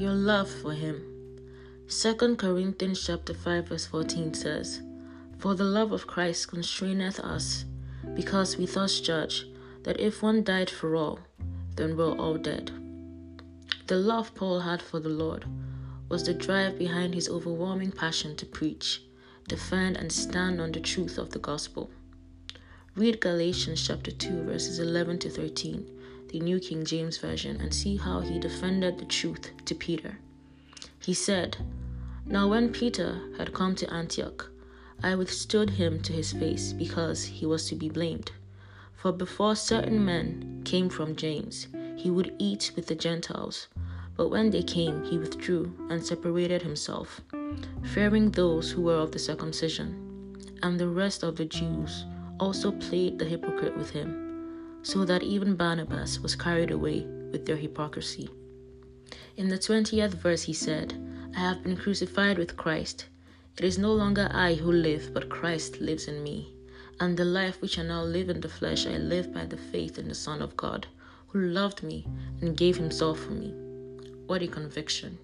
your love for him. 2 Corinthians chapter 5 verse 14 says, For the love of Christ constraineth us, because we thus judge that if one died for all, then we're all dead. The love Paul had for the Lord was the drive behind his overwhelming passion to preach, defend, and stand on the truth of the gospel. Read Galatians chapter 2 verses 11 to 13, the New King James Version, and see how he defended the truth to Peter. He said, Now when Peter had come to Antioch, I withstood him to his face because he was to be blamed. For before certain men came from James, he would eat with the Gentiles. But when they came, he withdrew and separated himself, fearing those who were of the circumcision. And the rest of the Jews also played the hypocrite with him, so that even Barnabas was carried away with their hypocrisy. In the 20th verse, he said, I have been crucified with Christ. It is no longer I who live, but Christ lives in me. And the life which I now live in the flesh, I live by the faith in the Son of God, who loved me and gave himself for me. What a conviction!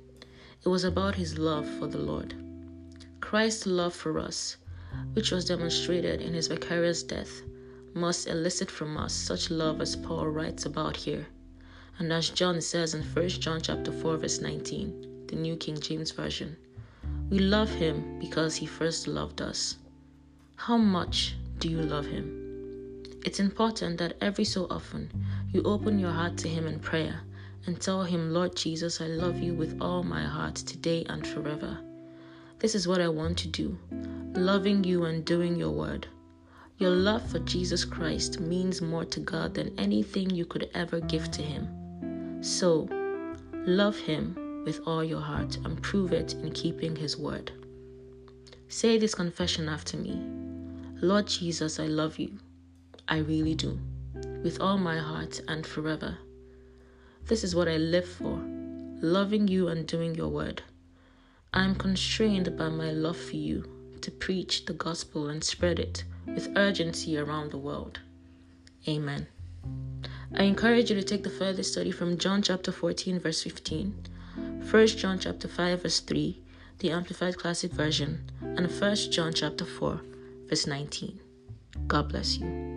It was about his love for the Lord. Christ's love for us, which was demonstrated in his vicarious death, must elicit from us such love as Paul writes about here. And as John says in 1 John chapter 4 verse 19, the New King James Version, we love him because he first loved us. How much do you love him? It's important that every so often you open your heart to him in prayer and tell him, Lord Jesus, I love you with all my heart today and forever. This is what I want to do loving you and doing your word. Your love for Jesus Christ means more to God than anything you could ever give to him. So, love him with all your heart and prove it in keeping his word. Say this confession after me Lord Jesus, I love you. I really do. With all my heart and forever. This is what I live for loving you and doing your word. I am constrained by my love for you to preach the gospel and spread it with urgency around the world. Amen. I encourage you to take the further study from John chapter 14, verse 15, 1 John chapter 5, verse 3, the Amplified Classic Version, and 1 John chapter 4, verse 19. God bless you.